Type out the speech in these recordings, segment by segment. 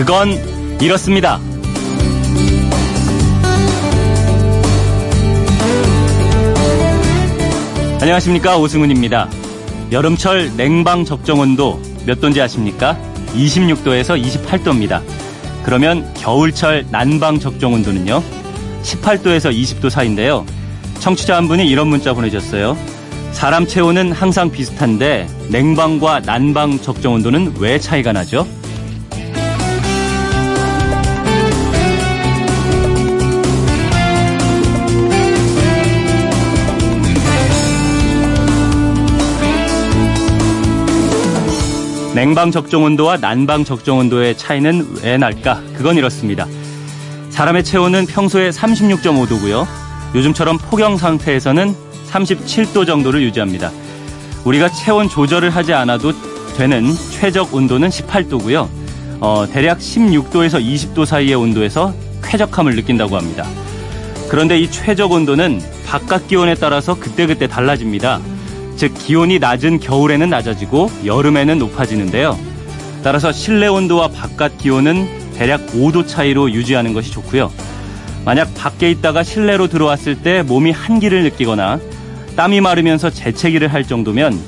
그건 이렇습니다. 안녕하십니까 오승훈입니다. 여름철 냉방 적정 온도 몇 도인지 아십니까? 26도에서 28도입니다. 그러면 겨울철 난방 적정 온도는요? 18도에서 20도 사이인데요. 청취자 한 분이 이런 문자 보내셨어요. 사람 체온은 항상 비슷한데 냉방과 난방 적정 온도는 왜 차이가 나죠? 냉방 적정 온도와 난방 적정 온도의 차이는 왜 날까? 그건 이렇습니다. 사람의 체온은 평소에 36.5도고요. 요즘처럼 폭염 상태에서는 37도 정도를 유지합니다. 우리가 체온 조절을 하지 않아도 되는 최적 온도는 18도고요. 어, 대략 16도에서 20도 사이의 온도에서 쾌적함을 느낀다고 합니다. 그런데 이 최적 온도는 바깥 기온에 따라서 그때그때 달라집니다. 즉 기온이 낮은 겨울에는 낮아지고 여름에는 높아지는데요. 따라서 실내 온도와 바깥 기온은 대략 5도 차이로 유지하는 것이 좋고요. 만약 밖에 있다가 실내로 들어왔을 때 몸이 한기를 느끼거나 땀이 마르면서 재채기를 할 정도면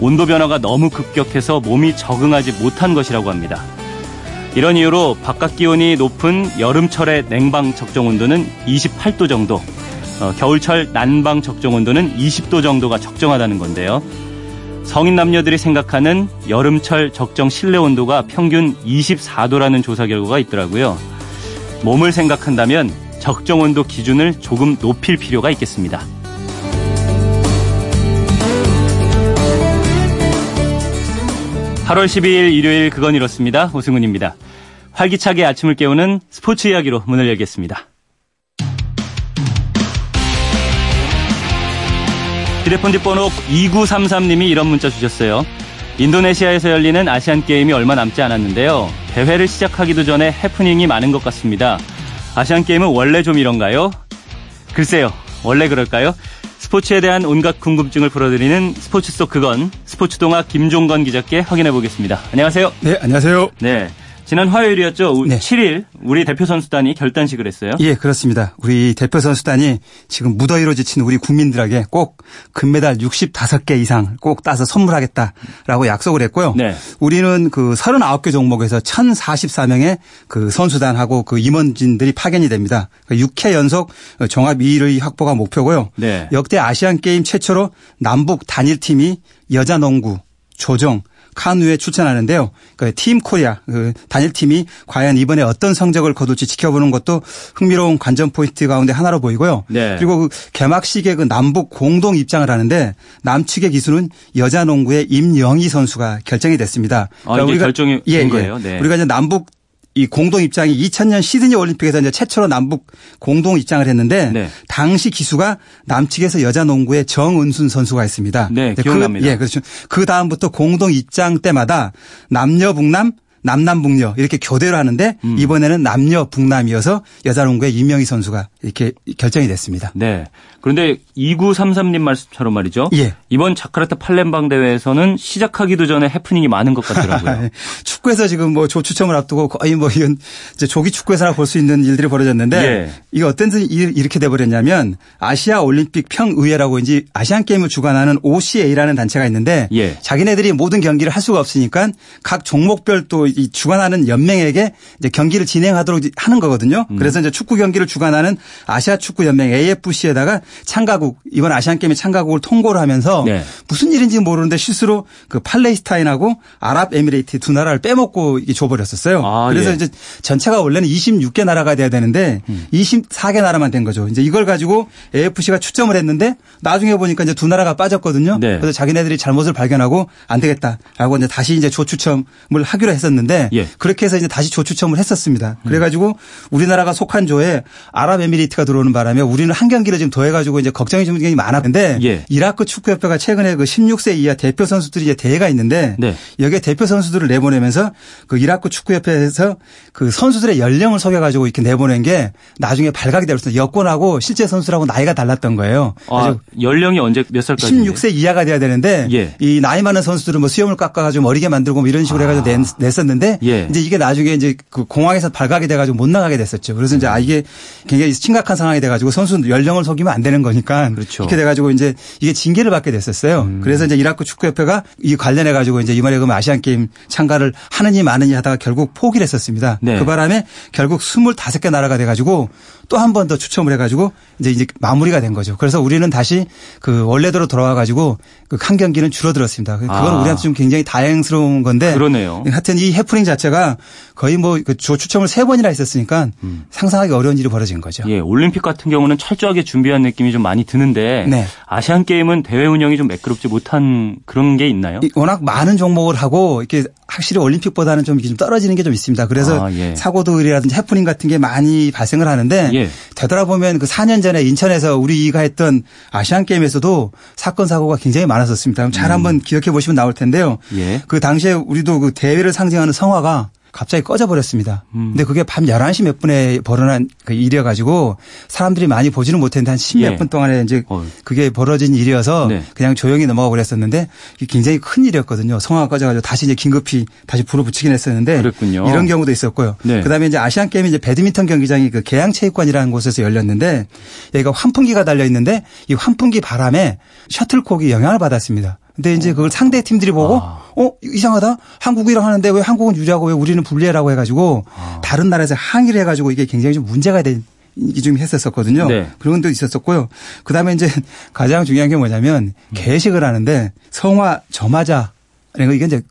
온도 변화가 너무 급격해서 몸이 적응하지 못한 것이라고 합니다. 이런 이유로 바깥 기온이 높은 여름철의 냉방 적정 온도는 28도 정도, 어, 겨울철 난방 적정 온도는 20도 정도가 적정하다는 건데요. 성인 남녀들이 생각하는 여름철 적정 실내 온도가 평균 24도라는 조사 결과가 있더라고요. 몸을 생각한다면 적정 온도 기준을 조금 높일 필요가 있겠습니다. 8월 12일 일요일 그건 이렇습니다. 오승훈입니다. 활기차게 아침을 깨우는 스포츠 이야기로 문을 열겠습니다. 휴대폰 뒷번호 2933님이 이런 문자 주셨어요. 인도네시아에서 열리는 아시안 게임이 얼마 남지 않았는데요. 대회를 시작하기도 전에 해프닝이 많은 것 같습니다. 아시안 게임은 원래 좀 이런가요? 글쎄요. 원래 그럴까요? 스포츠에 대한 온갖 궁금증을 풀어드리는 스포츠 속 그건 스포츠 동화 김종건 기자께 확인해 보겠습니다. 안녕하세요. 네, 안녕하세요. 네. 지난 화요일이었죠. 네. 7일 우리 대표 선수단이 결단식을 했어요. 예, 그렇습니다. 우리 대표 선수단이 지금 무더위로 지친 우리 국민들에게 꼭 금메달 65개 이상 꼭 따서 선물하겠다라고 약속을 했고요. 네. 우리는 그 39개 종목에서 1,044명의 그 선수단하고 그 임원진들이 파견이 됩니다. 6회 그러니까 연속 종합 2위의 확보가 목표고요. 네. 역대 아시안 게임 최초로 남북 단일팀이 여자 농구, 조정, 카누에 출전하는데요. 그팀 코리아 그 단일 팀이 과연 이번에 어떤 성적을 거둘지 지켜보는 것도 흥미로운 관전 포인트 가운데 하나로 보이고요. 네. 그리고 그 개막식에 그 남북 공동 입장을 하는데 남측의 기수는 여자 농구의 임영희 선수가 결정이 됐습니다. 아, 그러니까 우리가 결정이 된 예, 예. 거예요. 네. 우리가 이제 남북 이 공동 입장이 2000년 시드니 올림픽에서 이제 최초로 남북 공동 입장을 했는데 네. 당시 기수가 남측에서 여자 농구의 정은순 선수가 있습니다. 네, 기억납니다. 그, 예, 그렇죠. 그 다음부터 공동 입장 때마다 남녀 북남 남남북녀 이렇게 교대로 하는데 음. 이번에는 남녀 북남이어서 여자농구의 임명희 선수가 이렇게 결정이 됐습니다. 네. 그런데 2933님 말씀처럼 말이죠. 예. 이번 자카르타 팔렘방 대회에서는 시작하기도 전에 해프닝이 많은 것 같더라고요. 축구에서 지금 뭐 조추첨을 앞두고 거의 뭐 이건 이제 조기 축구에서나 볼 수 있는 일들이 벌어졌는데 예. 이게 어떤 이렇게 돼 버렸냐면 아시아 올림픽 평의회라고 이제 아시안 게임을 주관하는 OCA라는 단체가 있는데 예. 자기네들이 모든 경기를 할 수가 없으니까 각 종목별 또이 주관하는 연맹에게 이제 경기를 진행하도록 하는 거거든요. 음. 그래서 이제 축구 경기를 주관하는 아시아 축구 연맹 AFC에다가 참가국 이번 아시안 게임의 참가국을 통보를 하면서 네. 무슨 일인지 모르는데 실수로 그 팔레스타인하고 아랍에미레이트 두 나라를 빼먹고 줘버렸었어요. 아, 그래서 예. 이제 전체가 원래는 26개 나라가 돼야 되는데 음. 24개 나라만 된 거죠. 이제 이걸 가지고 AFC가 추첨을 했는데 나중에 보니까 이제 두 나라가 빠졌거든요. 네. 그래서 자기네들이 잘못을 발견하고 안 되겠다라고 이제 다시 이제 조추첨을 하기로 했었는데 예. 그렇게 해서 이제 다시 조추첨을 했었습니다. 그래가지고 우리나라가 속한 조에 아랍에미리트가 들어오는 바람에 우리는 한 경기를 지금 더해가지고 이제 걱정이 좀 많았는데 예. 이라크 축구협회가 최근에 그 16세 이하 대표 선수들이 이제 대회가 있는데 네. 여기에 대표 선수들을 내보내면서 그 이라크 축구협회에서 그 선수들의 연령을 속여가지고 이렇게 내보낸 게 나중에 발각이 되었어요. 여권하고 실제 선수라고 나이가 달랐던 거예요. 아, 연령이 언제 몇 살까지? 16세 이하가 돼야 되는데 예. 이 나이 많은 선수들은 뭐 수염을 깎아가지고 머리게 만들고 뭐 이런 식으로 아. 해가지고 냈, 었는데 했는데 예. 이제 이게 나중에 이제 그 공항에서 발각이 돼가지고 못 나가게 됐었죠. 그래서 이제 아 이게 굉장히 심각한 상황이 돼가지고 선수 연령을 속이면 안 되는 거니까 그렇죠. 이렇게 돼가지고 이제 이게 징계를 받게 됐었어요. 음. 그래서 이제 이라크 축구협회가 이 관련해 가지고 이제 이번에 그 아시안 게임 참가를 하느니 마느니 하다가 결국 포기를 했었습니다. 네. 그 바람에 결국 25개 나라가 돼가지고 또 한 번 더 추첨을 해가지고 이제 이제 마무리가 된 거죠. 그래서 우리는 다시 그 원래대로 돌아와 가지고 그 한 경기는 줄어들었습니다. 그건 아. 우리한테 좀 굉장히 다행스러운 건데. 그러네요. 하여튼 이 해프닝 자체가 거의 뭐그 추첨을 세 번이나 했었으니까 음. 상상하기 어려운 일이 벌어진 거죠. 예, 올림픽 같은 경우는 철저하게 준비한 느낌이 좀 많이 드는데 네. 아시안 게임은 대회 운영이 좀 매끄럽지 못한 그런 게 있나요? 워낙 많은 종목을 하고 이렇게 확실히 올림픽보다는 좀, 좀 떨어지는 게 좀 있습니다. 그래서 아, 예. 사고들이라든지 해프닝 같은 게 많이 발생을 하는데 예. 되돌아보면 그 4년 전에 인천에서 우리가 했던 아시안 게임에서도 사건 사고가 굉장히 많았 었습니다. 잘 음. 한번 기억해 보시면 나올 텐데요. 예. 그 당시에 우리도 그 대회를 상징하는 성화가 갑자기 꺼져버렸습니다. 음. 근데 그게 밤 11시 몇 분에 벌어난 그 일이어가지고 사람들이 많이 보지는 못했는데 한 10몇 예. 분 동안에 이제 어. 그게 벌어진 일이어서 네. 그냥 조용히 넘어가 버렸었는데 굉장히 큰 일이었거든요. 성화가 꺼져가지고 다시 이제 긴급히 다시 불을 붙이긴 했었는데 그랬군요. 이런 경우도 있었고요. 네. 그다음에 이제 아시안 게임이 이제 배드민턴 경기장이 그 계양체육관이라는 곳에서 열렸는데 여기가 환풍기가 달려 있는데 이 환풍기 바람에 셔틀콕이 영향을 받았습니다. 근데 이제 그걸 상대 팀들이 보고 아. 어 이상하다 한국이랑 하는데 왜 한국은 유리하고 왜 우리는 불리해라고 해가지고 아. 다른 나라에서 항의를 해가지고 이게 굉장히 좀 문제가 된. 이좀 했었었거든요. 네. 그런 것도 있었었고요. 그 다음에 이제 가장 중요한 게 뭐냐면 음. 개식을 하는데 성화 저마자 그러니까 이게 이제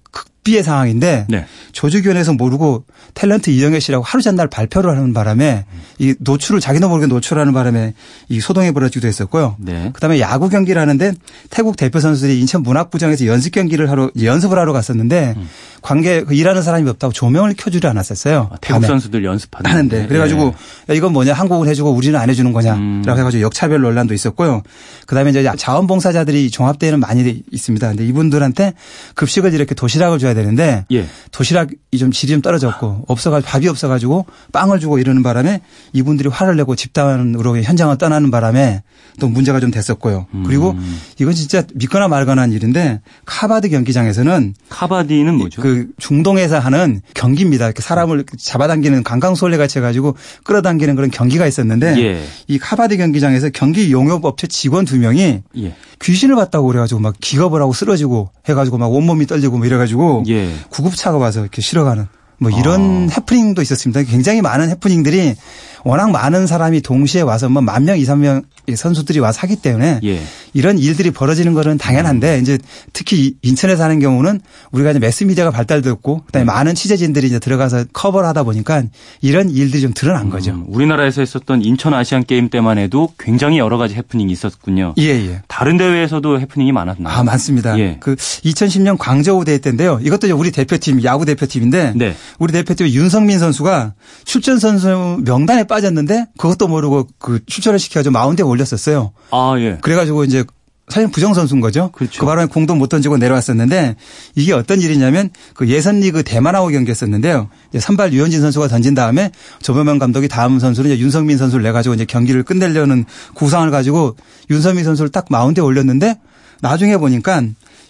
극비의 상황인데 네. 조직위원회에서 모르고 탤런트 이영애 씨라고 하루 전날 발표를 하는 바람에 이 노출을 자기도 모르게 노출하는 바람에 이 소동이 벌어지기도 했었고요. 네. 그다음에 야구 경기를 하는데 태국 대표 선수들이 인천 문학부장에서 연습 경기를 하러 연습을 하러 갔었는데 음. 관계 그 일하는 사람이 없다고 조명을 켜주지 않았었어요. 아, 태국 선수들 연습하는데 그래가지고 네. 이건 뭐냐 한국은 해주고 우리는 안 해주는 거냐라고 음. 해가지고 역차별 논란도 있었고요. 그다음에 이제 자원봉사자들이 종합대회는 많이 있습니다. 근데 이분들한테 급식을 이렇게 도시락을 줘야 되는데 예. 도시락이 좀 질이 좀 떨어졌고 없어가지고 밥이 없어가지고 빵을 주고 이러는 바람에 이분들이 화를 내고 집단으로 현장을 떠나는 바람에 또 문제가 좀 됐었고요. 음. 그리고 이건 진짜 믿거나 말거나 한 일인데 카바드 경기장에서는 카바디는 뭐죠? 그 중동에서 하는 경기입니다. 이렇게 사람을 잡아당기는 강강솔레 같이 해가지고 끌어당기는 그런 경기가 있었는데 예. 이 카바드 경기장에서 경기 용역업체 직원 두 명이 예. 귀신을 봤다고 그래가지고 막 기겁을 하고 쓰러지고 해가지고 막 온몸이 떨리고 뭐 이래가지고 예. 구급차가 와서 이렇게 실어가는 뭐 이런 아. 해프닝도 있었습니다. 굉장히 많은 해프닝들이 워낙 많은 사람이 동시에 와서 뭐 만 명, 이삼 명 선수들이 와서 하기 때문에 예. 이런 일들이 벌어지는 거는 당연한데 음. 이제 특히 인천에서 하는 경우는 우리가 이제 매스 미디어가 발달됐고 그다음에 음. 많은 취재진들이 이제 들어가서 커버를 하다 보니까 이런 일들이 좀 드러난 음. 거죠. 음. 우리나라에서 했었던 인천 아시안 게임 때만 해도 굉장히 여러 가지 해프닝이 있었군요. 예, 예. 다른 대회에서도 해프닝이 많았나요? 아, 많습니다. 예. 그 2010년 광저우 대회 때인데요. 이것도 이제 우리 대표팀 야구 대표팀인데 네. 우리 대표팀 윤성민 선수가 출전 선수 명단에 빠졌는데 그것도 모르고 그 출전을 시켜가지고 마운드에 올렸었어요. 아, 예. 그래가지고 이제 사실 부정 선수인 거죠. 그렇죠. 그 바람에 공도 못 던지고 내려왔었는데 이게 어떤 일이냐면 그 예선 리그 대만하고 경기했었는데요. 이제 선발 유현진 선수가 던진 다음에 조범현 감독이 다음 선수는 이제 윤성민 선수를 내 가지고 이제 경기를 끝내려는 구상을 가지고 윤성민 선수를 딱 마운드에 올렸는데 나중에 보니까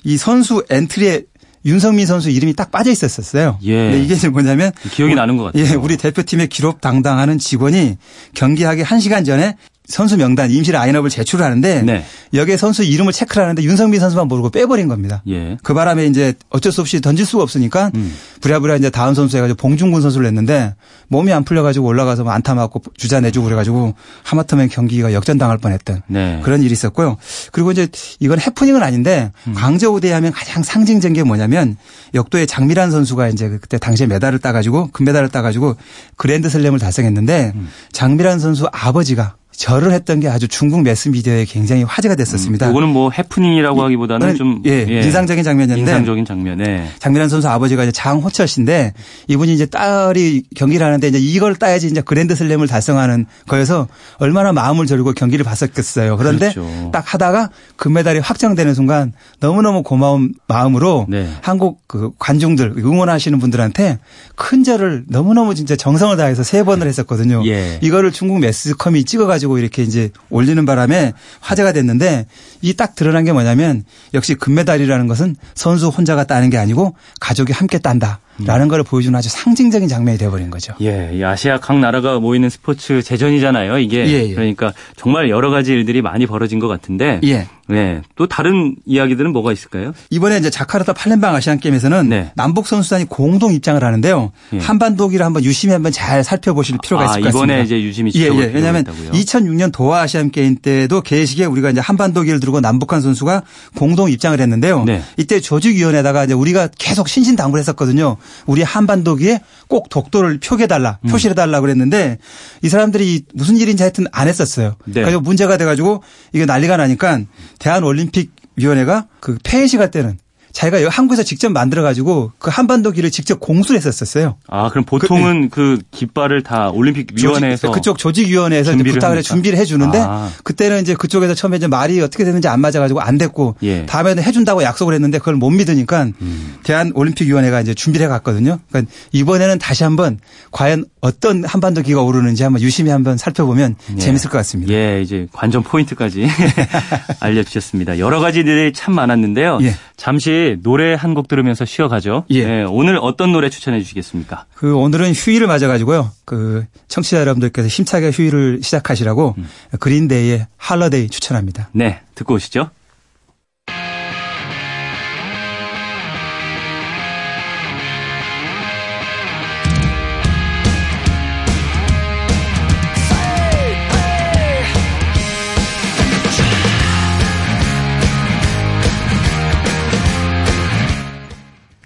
이 선수 엔트리에 윤성민 선수 이름이 딱 빠져 있었었어요. 예. 근데 이게 뭐냐면 기억이 나는 것 같아요. 예, 우리 대표팀의 기록 당당하는 직원이 경기하기 1시간 전에 선수 명단 임시 라인업을 제출하는데 네. 여기에 선수 이름을 체크를 하는데 윤성민 선수만 모르고 빼버린 겁니다. 예. 그 바람에 이제 어쩔 수 없이 던질 수가 없으니까 음. 부랴부랴 이제 다음 선수 해가지고 봉중근 선수를 냈는데 몸이 안 풀려가지고 올라가서 뭐 안타 맞고 주자 내주고 그래가지고 하마터면 경기가 역전당할 뻔했던 네. 그런 일이 있었고요. 그리고 이제 이건 해프닝은 아닌데 음. 광저우대에 하면 가장 상징적인 게 뭐냐면 역도의 장미란 선수가 이제 그때 당시에 메달을 따가지고 금메달을 따가지고 그랜드슬램을 달성했는데 음. 장미란 선수 아버지가 절을 했던 게 아주 중국 매스미디어에 굉장히 화제가 됐었습니다. 음, 이거는 뭐 해프닝이라고 하기보다는 좀 예, 예, 인상적인 장면이었는데 인상적인 장면에 장미란 선수 아버지가 이제 장호철 씨인데 이분이 이제 딸이 경기를 하는데 이제 이걸 따야지 이제 그랜드슬램을 달성하는 거여서 얼마나 마음을 졸고 경기를 봤었겠어요. 그런데 그렇죠. 딱 하다가 금메달이 확정되는 순간 너무너무 고마운 마음으로 네. 한국 그 관중들 응원하시는 분들한테 큰 절을 너무너무 진짜 정성을 다해서 세 번을 했었거든요. 예. 이거를 중국 매스컴이 찍어가지고 가지고 이렇게 이제 올리는 바람에 화제가 됐는데 이 딱 드러난 게 뭐냐면 역시 금메달이라는 것은 선수 혼자가 따는 게 아니고 가족이 함께 딴다. 라는 걸 보여주는 아주 상징적인 장면이 되어버린 거죠. 예, 이 아시아 각 나라가 모이는 스포츠 재전이잖아요. 이게 예, 예. 그러니까 정말 여러 가지 일들이 많이 벌어진 것 같은데. 예. 네. 또 다른 이야기들은 뭐가 있을까요? 이번에 이제 자카르타 팔렘방 아시안 게임에서는 네. 남북 선수단이 공동 입장을 하는데요. 예. 한반도기를 한번 유심히 한번 잘 살펴보실 필요가 아, 있을 것 같습니다. 이번에 이제 유심히 예, 예. 왜냐하면 2006년 도하 아시안 게임 때도 개식에 우리가 이제 한반도기를 두고 남북한 선수가 공동 입장을 했는데요. 네. 이때 조직위원회다가 이제 우리가 계속 신신당부를 했었거든요. 우리 한반도기에 꼭 독도를 표기해달라, 음. 표시해달라 그랬는데 이 사람들이 무슨 일인지 하여튼 안 했었어요. 네. 그래서 문제가 돼가지고 이게 난리가 나니까 대한올림픽 위원회가 그 폐회식 할 때는 자기가 한국에서 직접 만들어 가지고 그 한반도 길을 직접 공수를 했었었어요. 아 그럼 보통은 그, 그 깃발을 다 올림픽 위원회에서 조직, 그쪽 조직위원회에서 부탁을 해 준비를 해주는데 아. 그때는 이제 그쪽에서 처음에 이제 말이 어떻게 됐는지 안 맞아가지고 안 됐고 예. 다음에는 해준다고 약속을 했는데 그걸 못 믿으니까 음. 대한 올림픽 위원회가 이제 준비를 해갔거든요. 그러니까 이번에는 다시 한번 과연 어떤 한반도 기가 오르는지 한번 유심히 한번 살펴보면 예. 재밌을 것 같습니다. 예, 이제 관전 포인트까지 알려주셨습니다. 여러 가지 일이 참 많았는데요. 예. 잠시 노래 한 곡 들으면서 쉬어가죠. 예. 네, 오늘 어떤 노래 추천해 주시겠습니까? 그 오늘은 휴일을 맞아가지고요. 그 청취자 여러분들께서 힘차게 휴일을 시작하시라고 음. 그린데이의 할러데이 추천합니다. 네, 듣고 오시죠.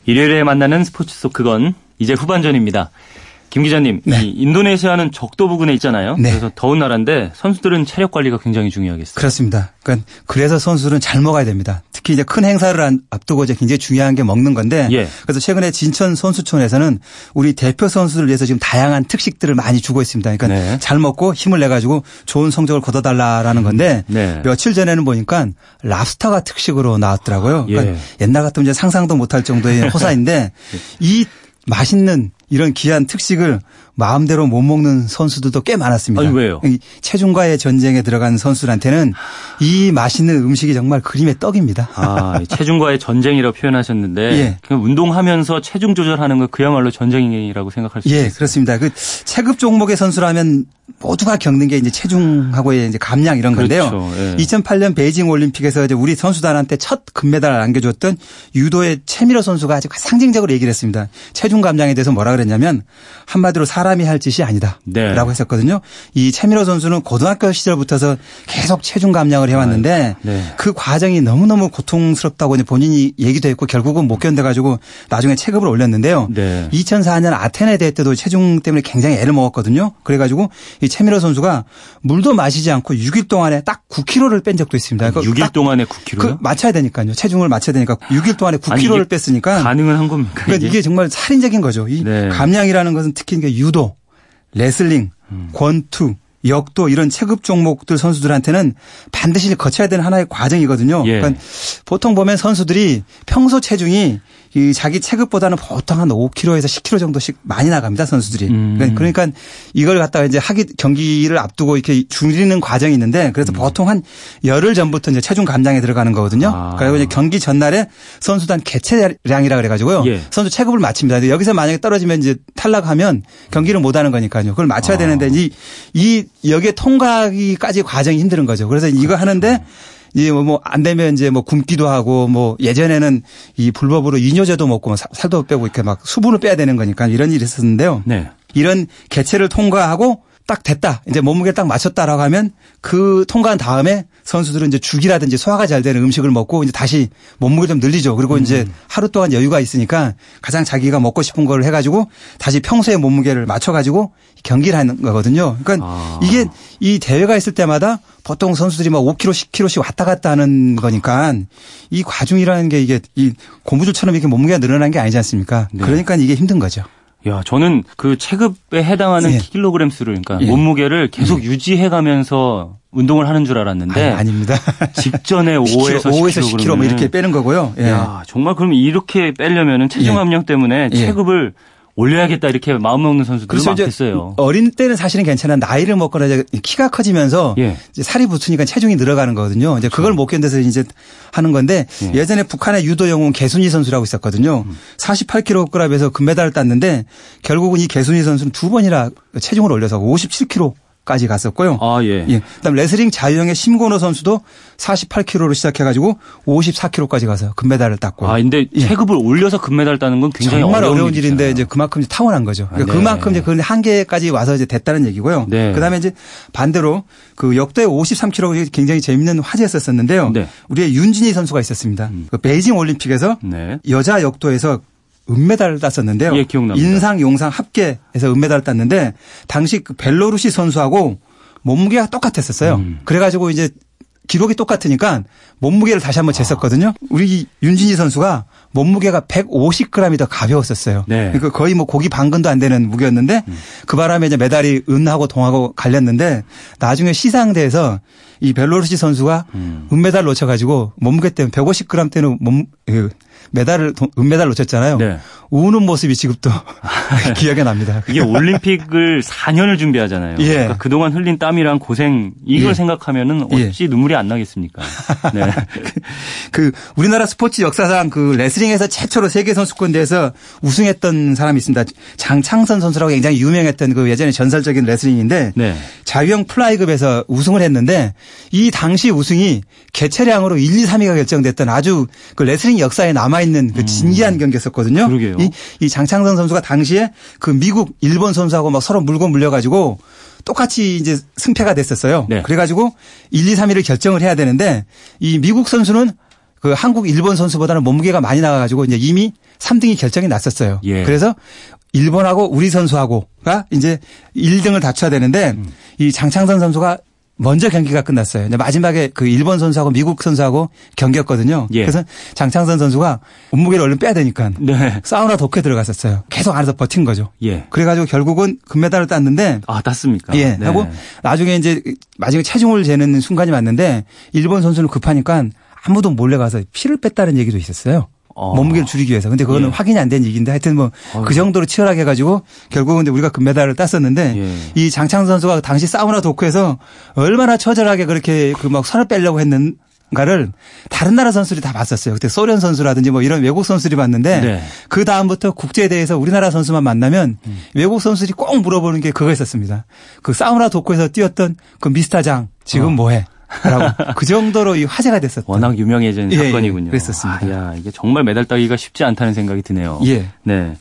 일요일에 만나는 스포츠 속 그건 이제 후반전입니다. 김 기자님, 네. 이 인도네시아는 적도 부근에 있잖아요. 네. 그래서 더운 나라인데 선수들은 체력 관리가 굉장히 중요하겠어요. 그렇습니다. 그러니까 그래서 선수들은 잘 먹어야 됩니다. 특히 이제 큰 행사를 앞두고 이제 굉장히 중요한 게 먹는 건데 예. 그래서 최근에 진천 선수촌에서는 우리 대표 선수들 위해서 지금 다양한 특식들을 많이 주고 있습니다. 그러니까 네. 잘 먹고 힘을 내 가지고 좋은 성적을 거둬달라라는 건데 네. 며칠 전에는 보니까 랍스타가 특식으로 나왔더라고요. 그러니까 예. 옛날 같으면 이제 상상도 못할 정도의 호사인데 이 맛있는 이런 귀한 특식을 마음대로 못 먹는 선수들도 꽤 많았습니다. 아니, 왜요? 체중과의 전쟁에 들어간 선수한테는 이 맛있는 음식이 정말 그림의 떡입니다. 아, 체중과의 전쟁이라고 표현하셨는데 예. 운동하면서 체중 조절하는 거 그야말로 전쟁이라고 생각할 수 예, 있어요. 그렇습니다. 그 체급 종목의 선수라면 모두가 겪는 게 이제 체중하고의 이제 감량 이런 건데요. 그렇죠. 예. 2008년 베이징 올림픽에서 이제 우리 선수단한테 첫 금메달을 안겨줬던 유도의 최미러 선수가 아주 상징적으로 얘기를 했습니다. 체중 감량에 대해서 뭐라 그랬냐면 한마디로 사람 이 할 짓이 아니다. 네. 라고 했었거든요. 이 최미러 선수는 고등학교 시절부터서 계속 체중 감량을 해왔는데 아, 네. 그 과정이 너무너무 고통스럽다고 본인이 얘기도 했고 결국은 못 견뎌가지고 나중에 체급을 올렸는데요. 네. 2004년 아테네 대회 때도 체중 때문에 굉장히 애를 먹었거든요. 그래가지고 이 최미러 선수가 물도 마시지 않고 6일 동안에 딱 9kg를 뺀 적도 있습니다. 6일 동안에 9kg요? 그 맞춰야 되니까요. 체중을 맞춰야 되니까 6일 동안에 9kg를 아니, 뺐으니까 가능은 한 겁니까? 그러니까 이게? 이게 정말 살인적인 거죠. 이 네. 감량이라는 것은 특히 유도, 레슬링, 음. 권투, 역도 이런 체급 종목들 선수들한테는 반드시 거쳐야 되는 하나의 과정이거든요. 예. 그러니까 보통 보면 선수들이 평소 체중이 이 자기 체급보다는 보통 한 5kg에서 10kg 정도씩 많이 나갑니다 선수들이. 음. 그러니까, 그러니까 이걸 갖다가 이제 하기 경기를 앞두고 이렇게 줄이는 과정이 있는데 그래서 음. 보통 한 열흘 전부터 이제 체중 감량에 들어가는 거거든요. 아. 그리고 이제 경기 전날에 선수단 개체량이라 그래가지고요. 예. 선수 체급을 맞춥니다. 여기서 만약에 떨어지면 이제 탈락하면 경기를 못 하는 거니까요. 그걸 맞춰야 아. 되는데 이, 이 여기에 통과하기까지 과정이 힘든 거죠. 그래서 이거 그렇죠. 하는데 이제 뭐안 뭐 되면 이제 뭐 굶기도 하고 뭐 예전에는 이 불법으로 이뇨제도 먹고 뭐 살도 빼고 이렇게 막 수분을 빼야 되는 거니까 이런 일이 있었는데요. 네. 이런 개체를 통과하고 딱 됐다. 이제 몸무게 딱 맞췄다라고 하면 그 통과한 다음에 선수들은 이제 죽이라든지 소화가 잘 되는 음식을 먹고 이제 다시 몸무게 좀 늘리죠. 그리고 음. 이제 하루 동안 여유가 있으니까 가장 자기가 먹고 싶은 걸 해가지고 다시 평소의 몸무게를 맞춰가지고 경기를 하는 거거든요. 그러니까 아. 이게 이 대회가 있을 때마다 보통 선수들이 막 5kg, 10kg씩 왔다 갔다 하는 거니까 이 과중이라는 게 이게 이 고무줄처럼 이렇게 몸무게가 늘어난 게 아니지 않습니까? 네. 그러니까 이게 힘든 거죠. 야, 저는 그 체급에 해당하는 예. 킬로그램 수를 그러니까 예. 몸무게를 계속 예. 유지해 가면서 운동을 하는 줄 알았는데 아, 닙니다 직전에 5에서 5에서 10kg, 10kg 뭐 이렇게 빼는 거고요. 예. 야, 정말 그럼 이렇게 빼려면은 체중 예. 함량 때문에 예. 체급을 올려야겠다 이렇게 마음 먹는 선수들이 그렇죠. 많겠어요. 어린 때는 사실은 괜찮아 나이를 먹거나 이제 키가 커지면서 예. 이제 살이 붙으니까 체중이 늘어가는 거거든요. 이제 그걸 그렇죠. 못 견뎌서 이제 하는 건데 예. 전에 북한의 유도 영웅 개순이 선수라고 있었거든요. 음. 48kg급에서 금메달을 땄는데 결국은 이 개순이 선수는 두 번이나 체중을 올려서 57kg 까지 갔었고요. 아, 예. 예. 그다음 레슬링 자유형의 심건호 선수도 48kg로 시작해 가지고 54kg까지 가서 금메달을 땄고. 아, 근데 예. 체급을 올려서 금메달을 따는 건 굉장히 정말 어려운 일이잖아요. 일인데 이제 그만큼 이제 타고난 거죠. 그러니까 아, 네. 그만큼 이제 그 한계까지 와서 이제 됐다는 얘기고요. 네. 그다음에 이제 반대로 그 역대 53kg 굉장히 재밌는 화제였었는데요. 네. 우리의 윤진희 선수가 있었습니다. 음. 그 베이징 올림픽에서 네. 여자 역도에서 은메달을 땄었는데요. 예, 기억납니다. 인상, 용상 합계해서 은메달을 땄는데 당시 그 벨로루시 선수하고 몸무게가 똑같았었어요. 음. 그래가지고 이제 기록이 똑같으니까 몸무게를 다시 한번 쟀었거든요. 우리 윤진희 선수가 몸무게가 150g이 더 가벼웠었어요. 네. 그러니까 거의 뭐 고기 반근도 안 되는 무게였는데 음. 그 바람에 이제 메달이 은하고 동하고 갈렸는데 나중에 시상대에서 이 벨로루시 선수가 음. 은메달 놓쳐가지고 몸무게 때문에 150g 때는 몸 그 메달을 은메달 놓쳤잖아요. 네. 우는 모습이 지금도 기억에 납니다. 이게 올림픽을 4년을 준비하잖아요. 예. 그러니까 그동안 흘린 땀이랑 고생 이걸 예. 생각하면은 예. 어찌 예. 눈물이 안 나겠습니까? 네. 그 우리나라 스포츠 역사상 그 레슬링에서 최초로 세계 선수권 대회에서 우승했던 사람이 있습니다. 장창선 선수라고 굉장히 유명했던 그 예전에 전설적인 레슬링인데 네. 자유형 플라이급에서 우승을 했는데 이 당시 우승이 개체량으로 1, 2, 3위가 결정됐던 아주 그 레슬링 역사에 남아 있는 그 음. 진기한 경기였었거든요. 그러게요. 이, 이 장창선 선수가 당시에 그 미국, 일본 선수하고 막 서로 물고 물려가지고 똑같이 이제 승패가 됐었어요. 네. 그래가지고 1, 2, 3위를 결정을 해야 되는데 이 미국 선수는 그 한국, 일본 선수보다는 몸무게가 많이 나가가지고 이제 이미 3등이 결정이 났었어요. 예. 그래서 일본하고 우리 선수하고가 이제 1등을 다쳐야 되는데 음. 이 장창선 선수가 먼저 경기가 끝났어요. 마지막에 그 일본 선수하고 미국 선수하고 경기였거든요. 예. 그래서 장창선 선수가 몸무게를 얼른 빼야 되니까 네. 사우나 독해 들어갔었어요. 계속 안에서 버틴 거죠. 예. 그래가지고 결국은 금메달을 땄는데 아 땄습니까? 예. 네. 하고 나중에 이제 마지막에 체중을 재는 순간이 왔는데 일본 선수는 급하니까 아무도 몰래 가서 피를 뺐다는 얘기도 있었어요. 어. 몸무게를 줄이기 위해서. 근데 그거는 예. 확인이 안 된 얘기인데 하여튼 뭐 그 정도로 치열하게 해가지고 결국은 근데 우리가 금메달을 땄었는데 예. 이 장창 선수가 당시 사우나 도크에서 얼마나 처절하게 그렇게 그 막 살을 빼려고 했는 가를 다른 나라 선수들이 다 봤었어요. 그때 소련 선수라든지 뭐 이런 외국 선수들이 봤는데 네. 그 다음부터 국제에 대해서 우리나라 선수만 만나면 음. 외국 선수들이 꼭 물어보는 게 그거였었습니다. 그 사우나 도크에서 뛰었던 그 미스터 장 지금 어. 뭐해? 라고 그 정도로 이 화제가 됐었던 워낙 유명해진 예, 사건이군요. 그랬었습니다. 아, 야, 이게 정말 메달 따기가 쉽지 않다는 생각이 드네요. 예. 네.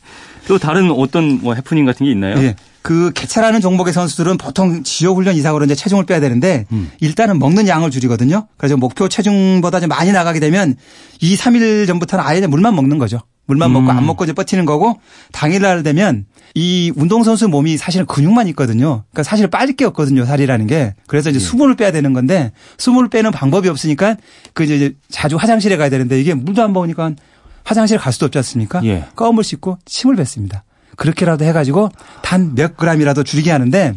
또 다른 어떤 뭐 해프닝 같은 게 있나요? 예. 그 개차라는 종목의 선수들은 보통 지역 훈련 이상으로 이제 체중을 빼야 되는데 음. 일단은 먹는 양을 줄이거든요. 그래서 목표 체중보다 좀 많이 나가게 되면 2, 3일 전부터는 아예 물만 먹는 거죠. 물만 음. 먹고 안 먹고 이제 버티는 거고 당일날 되면 이 운동선수 몸이 사실은 근육만 있거든요. 그러니까 사실 빠질 게 없거든요. 살이라는 게. 그래서 이제 예. 수분을 빼야 되는 건데 수분을 빼는 방법이 없으니까 그 이제 자주 화장실에 가야 되는데 이게 물도 안 먹으니까 화장실 갈 수도 없지 않습니까? 예. 껌을 씻고 침을 뱉습니다. 그렇게라도 해가지고 단 몇 그램이라도 줄이게 하는데.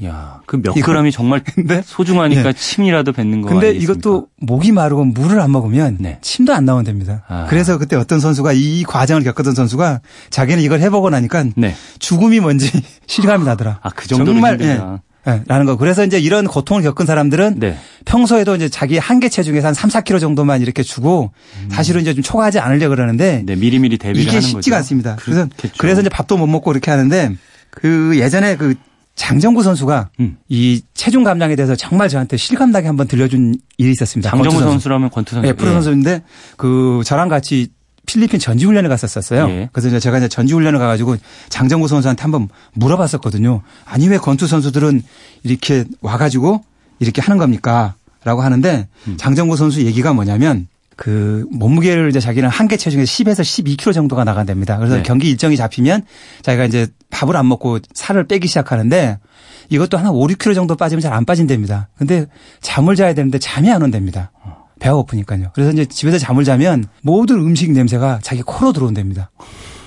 그몇 그램이 정말 네? 소중하니까 네. 침이라도 뱉는 거. 근데 아니겠습니까? 이것도 목이 마르고 물을 안 먹으면 네. 침도 안 나오면 됩니다. 아. 그래서 그때 어떤 선수가 이 과정을 겪었던 선수가 자기는 이걸 해보고 나니까 네. 죽음이 뭔지 실감이 나더라. 아, 그 정도로 정말 힘들다. 네, 라는 거. 그래서 이제 이런 고통을 겪은 사람들은 네. 평소에도 이제 자기 한계 체중에서 한 3, 4kg 정도만 이렇게 주고 음. 사실은 이제 좀 초과하지 않으려 그러는데 네, 미리미리 대비를 이게 쉽지가 거죠. 않습니다. 그래서 그래서 이제 밥도 못 먹고 이렇게 하는데 그 예전에 그 장정구 선수가 음. 이 체중 감량에 대해서 정말 저한테 실감나게 한번 들려준 일이 있었습니다. 장정구 선수. 라면 권투 선수. 네, 프로 예. 선수인데 그 저랑 같이 필리핀 전지훈련을 갔었었어요. 예. 그래서 이제 제가 이제 전지훈련을 가가지고 장정구 선수한테 한번 물어봤었거든요. 아니 왜 권투 선수들은 이렇게 와가지고 이렇게 하는 겁니까? 라고 하는데 음. 장정구 선수 얘기가 뭐냐면 그 몸무게를 이제 자기는 한계 체중에서 10에서 12kg 정도가 나간답니다. 그래서 네. 경기 일정이 잡히면 자기가 이제 밥을 안 먹고 살을 빼기 시작하는데 이것도 한 5, 6kg 정도 빠지면 잘 안 빠진답니다. 근데 잠을 자야 되는데 잠이 안 온답니다. 배가 고프니까요. 그래서 이제 집에서 잠을 자면 모든 음식 냄새가 자기 코로 들어온답니다.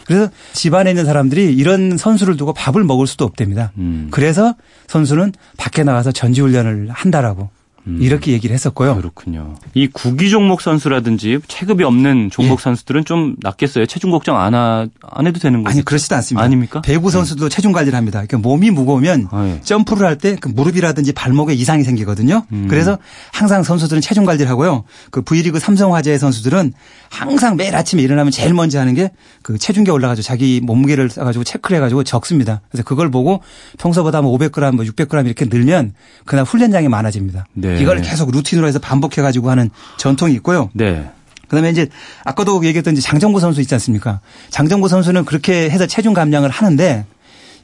그래서 집안에 있는 사람들이 이런 선수를 두고 밥을 먹을 수도 없답니다. 음. 그래서 선수는 밖에 나가서 전지훈련을 한다라고 음. 이렇게 얘기를 했었고요. 그렇군요. 이 구기 종목 선수라든지 체급이 없는 종목 예. 선수들은 좀 낫겠어요. 체중 걱정 안, 하, 안 해도 되는 거죠? 아니 그렇지도 않습니다. 아닙니까? 배구 네. 선수도 네. 체중 관리를 합니다. 그러니까 몸이 무거우면 아, 예. 점프를 할 때 그 무릎이라든지 발목에 이상이 생기거든요. 음. 그래서 항상 선수들은 체중 관리를 하고요. 그 V리그 삼성화재 선수들은 항상 매일 아침에 일어나면 제일 먼저 하는 게 그 체중계 올라가지고 자기 몸무게를 써가지고 체크를 해가지고 적습니다. 그래서 그걸 보고 평소보다 뭐 500g, 뭐 600g 이렇게 늘면 그날 훈련량이 많아집니다. 네. 이걸 계속 루틴으로 해서 반복해 가지고 하는 전통이 있고요. 네. 그다음에 이제 아까도 얘기했던 이제 장정구 선수 있지 않습니까? 장정구 선수는 그렇게 해서 체중 감량을 하는데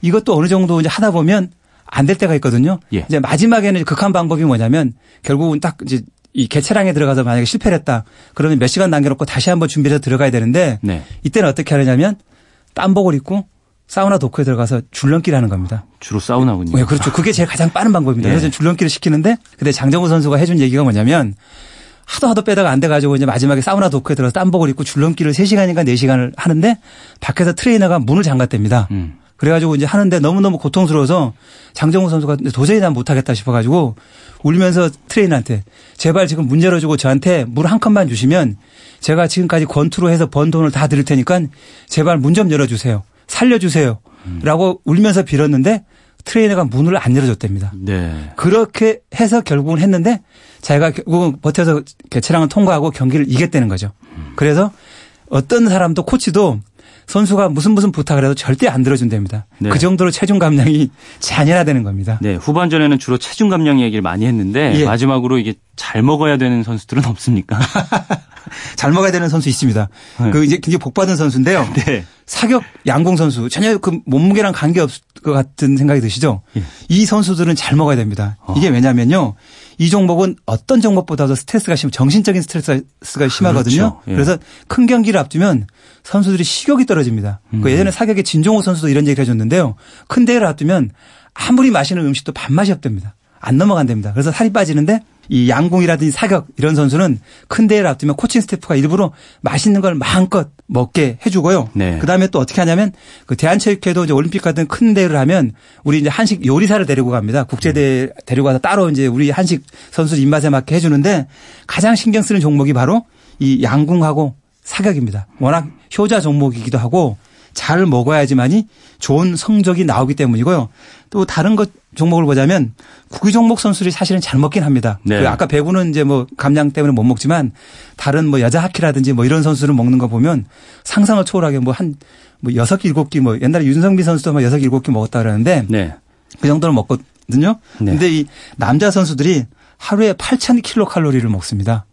이것도 어느 정도 이제 하다 보면 안 될 때가 있거든요. 예. 이제 마지막에는 극한 방법이 뭐냐면 결국은 딱 이제 이 개체량에 들어가서 만약에 실패를 했다. 그러면 몇 시간 남겨놓고 다시 한번 준비해서 들어가야 되는데 네. 이때는 어떻게 하느냐면 땀복을 입고 사우나 도크에 들어가서 줄넘기를 하는 겁니다. 주로 사우나군요. 네, 그렇죠. 그게 제일 가장 빠른 방법입니다. 네. 그래서 줄넘기를 시키는데 근데 장정우 선수가 해준 얘기가 뭐냐면 하도 하도 빼다가 안 돼가지고 이제 마지막에 사우나 도크에 들어서 땀복을 입고 줄넘기를 3시간인가 4시간을 하는데 밖에서 트레이너가 문을 잠갔답니다. 음. 그래가지고 이제 하는데 너무너무 고통스러워서 장정우 선수가 도저히 난 못하겠다 싶어가지고 울면서 트레이너한테 제발 지금 문 열어주고 저한테 물 한 컵만 주시면 제가 지금까지 권투로 해서 번 돈을 다 드릴 테니까 제발 문 좀 열어주세요. 살려주세요. 음. 라고 울면서 빌었는데 트레이너가 문을 안 열어줬답니다. 네. 그렇게 해서 결국은 했는데 자기가 결국은 버텨서 개체량을 통과하고 경기를 이겼다는 거죠. 음. 그래서 어떤 사람도 코치도 선수가 무슨 무슨 부탁을 해도 절대 안 들어준답니다. 네. 그 정도로 체중 감량이 잔인화되는 겁니다. 네, 후반전에는 주로 체중 감량 얘기를 많이 했는데 예. 마지막으로 이게 잘 먹어야 되는 선수들은 없습니까? 잘 먹어야 되는 선수 있습니다. 네. 그 이제 굉장히 복받은 선수인데요. 네. 사격 양궁 선수 전혀 그 몸무게랑 관계 없을 것 같은 생각이 드시죠? 예. 이 선수들은 잘 먹어야 됩니다. 어. 이게 왜냐면요. 이 종목은 어떤 종목보다도 스트레스가 심, 정신적인 스트레스가 심하거든요. 그렇죠. 예. 그래서 큰 경기를 앞두면 선수들이 식욕이 떨어집니다. 그 음. 그 예전에 사격의 진종호 선수도 이런 얘기를 해줬는데요. 큰 대회를 앞두면 아무리 맛있는 음식도 밥맛이 없답니다. 안 넘어간답니다. 그래서 살이 빠지는데 이 양궁이라든지 사격 이런 선수는 큰 대회를 앞두면 코칭 스태프가 일부러 맛있는 걸 마음껏 먹게 해주고요. 네. 그 다음에 또 어떻게 하냐면 그 대한체육회도 이제 올림픽 같은 큰 대회를 하면 우리 이제 한식 요리사를 데리고 갑니다. 국제대회 데리고 가서 따로 이제 우리 한식 선수 입맛에 맞게 해주는데 가장 신경 쓰는 종목이 바로 이 양궁하고 사격입니다. 워낙 효자 종목이기도 하고 잘 먹어야지만이 좋은 성적이 나오기 때문이고요. 또 다른 것 종목을 보자면 구기 종목 선수들이 사실은 잘 먹긴 합니다. 네. 그 아까 배구는 이제 뭐 감량 때문에 못 먹지만 다른 뭐 여자 하키라든지 뭐 이런 선수를 먹는 거 보면 상상을 초월하게 뭐 한뭐 뭐 여섯 개 일곱 개뭐 옛날에 윤성빈 선수도 막 여섯 개 일곱 개 먹었다 그러는데 네. 그 정도는 먹거든요. 네. 근데 이 남자 선수들이 하루에 8,000 킬로 칼로리를 먹습니다.